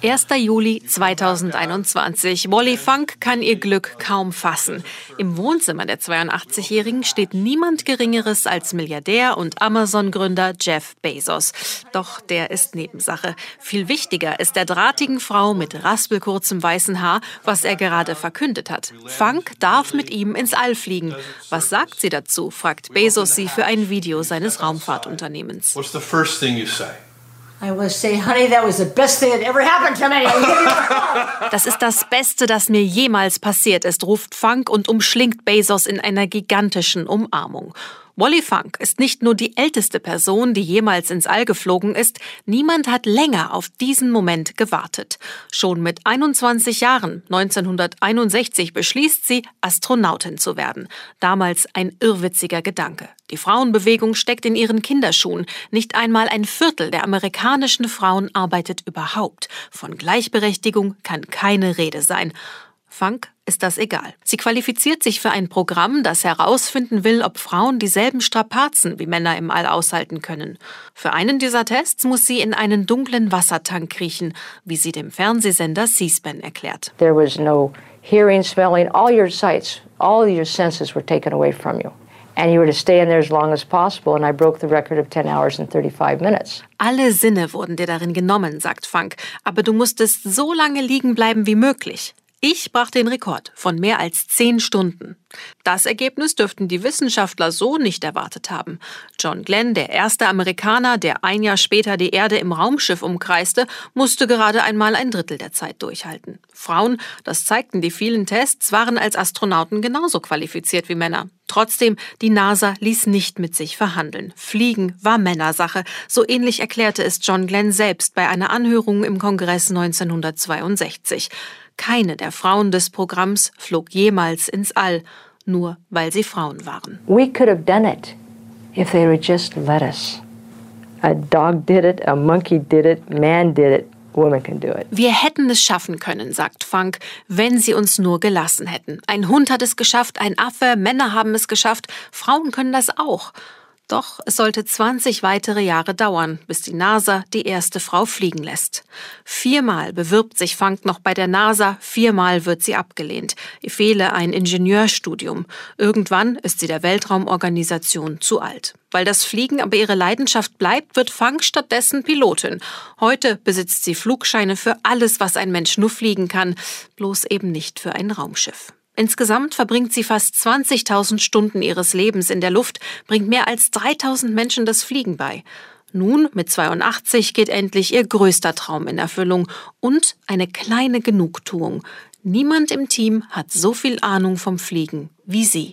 1. Juli 2021. Wally Funk kann ihr Glück kaum fassen. Im Wohnzimmer der 82-Jährigen steht niemand Geringeres als Milliardär und Amazon-Gründer Jeff Bezos. Doch der ist Nebensache. Viel wichtiger ist der drahtigen Frau mit raspelkurzem weißen Haar, was er gerade verkündet hat. Funk darf mit ihm ins All fliegen. Was sagt sie dazu? fragt Bezos sie für ein Video seines Raumfahrtunternehmens. What's the first thing you say? Das ist das Beste, das mir jemals passiert ist, ruft Funk und umschlingt Bezos in einer gigantischen Umarmung. Wally Funk ist nicht nur die älteste Person, die jemals ins All geflogen ist, niemand hat länger auf diesen Moment gewartet. Schon mit 21 Jahren, 1961, beschließt sie, Astronautin zu werden. Damals ein irrwitziger Gedanke. Die Frauenbewegung steckt in ihren Kinderschuhen. Nicht einmal ein Viertel der amerikanischen Frauen arbeitet überhaupt. Von Gleichberechtigung kann keine Rede sein. Funk ist das egal. Sie qualifiziert sich für ein Programm, das herausfinden will, ob Frauen dieselben Strapazen wie Männer im All aushalten können. Für einen dieser Tests muss sie in einen dunklen Wassertank kriechen, wie sie dem Fernsehsender C-SPAN erklärt. There was no hearing, smelling, all your sights, all your senses were taken away from you. And you were to stay in there as long as possible, and I broke the record of 10 hours and 35 minutes. Alle Sinne wurden dir darin genommen, sagt Funk, aber du musstest so lange liegen bleiben wie möglich. Ich brach den Rekord von mehr als zehn Stunden. Das Ergebnis dürften die Wissenschaftler so nicht erwartet haben. John Glenn, der erste Amerikaner, der ein Jahr später die Erde im Raumschiff umkreiste, musste gerade einmal ein Drittel der Zeit durchhalten. Frauen, das zeigten die vielen Tests, waren als Astronauten genauso qualifiziert wie Männer. Trotzdem, die NASA ließ nicht mit sich verhandeln. Fliegen war Männersache. So ähnlich erklärte es John Glenn selbst bei einer Anhörung im Kongress 1962. Keine der Frauen des Programms flog jemals ins All, nur weil sie Frauen waren. We could have done it if they would just let us. A dog did it, a monkey did it, man did it. Women can do it. Wir hätten es schaffen können, sagt Funk, wenn sie uns nur gelassen hätten. Ein Hund hat es geschafft, ein Affe, Männer haben es geschafft, Frauen können das auch. Doch es sollte 20 weitere Jahre dauern, bis die NASA die erste Frau fliegen lässt. Viermal bewirbt sich Funk noch bei der NASA, viermal wird sie abgelehnt. Ihr fehle ein Ingenieurstudium. Irgendwann ist sie der Weltraumorganisation zu alt. Weil das Fliegen aber ihre Leidenschaft bleibt, wird Funk stattdessen Pilotin. Heute besitzt sie Flugscheine für alles, was ein Mensch nur fliegen kann, bloß eben nicht für ein Raumschiff. Insgesamt verbringt sie fast 20.000 Stunden ihres Lebens in der Luft, bringt mehr als 3.000 Menschen das Fliegen bei. Nun, mit 82, geht endlich ihr größter Traum in Erfüllung und eine kleine Genugtuung. Niemand im Team hat so viel Ahnung vom Fliegen wie sie.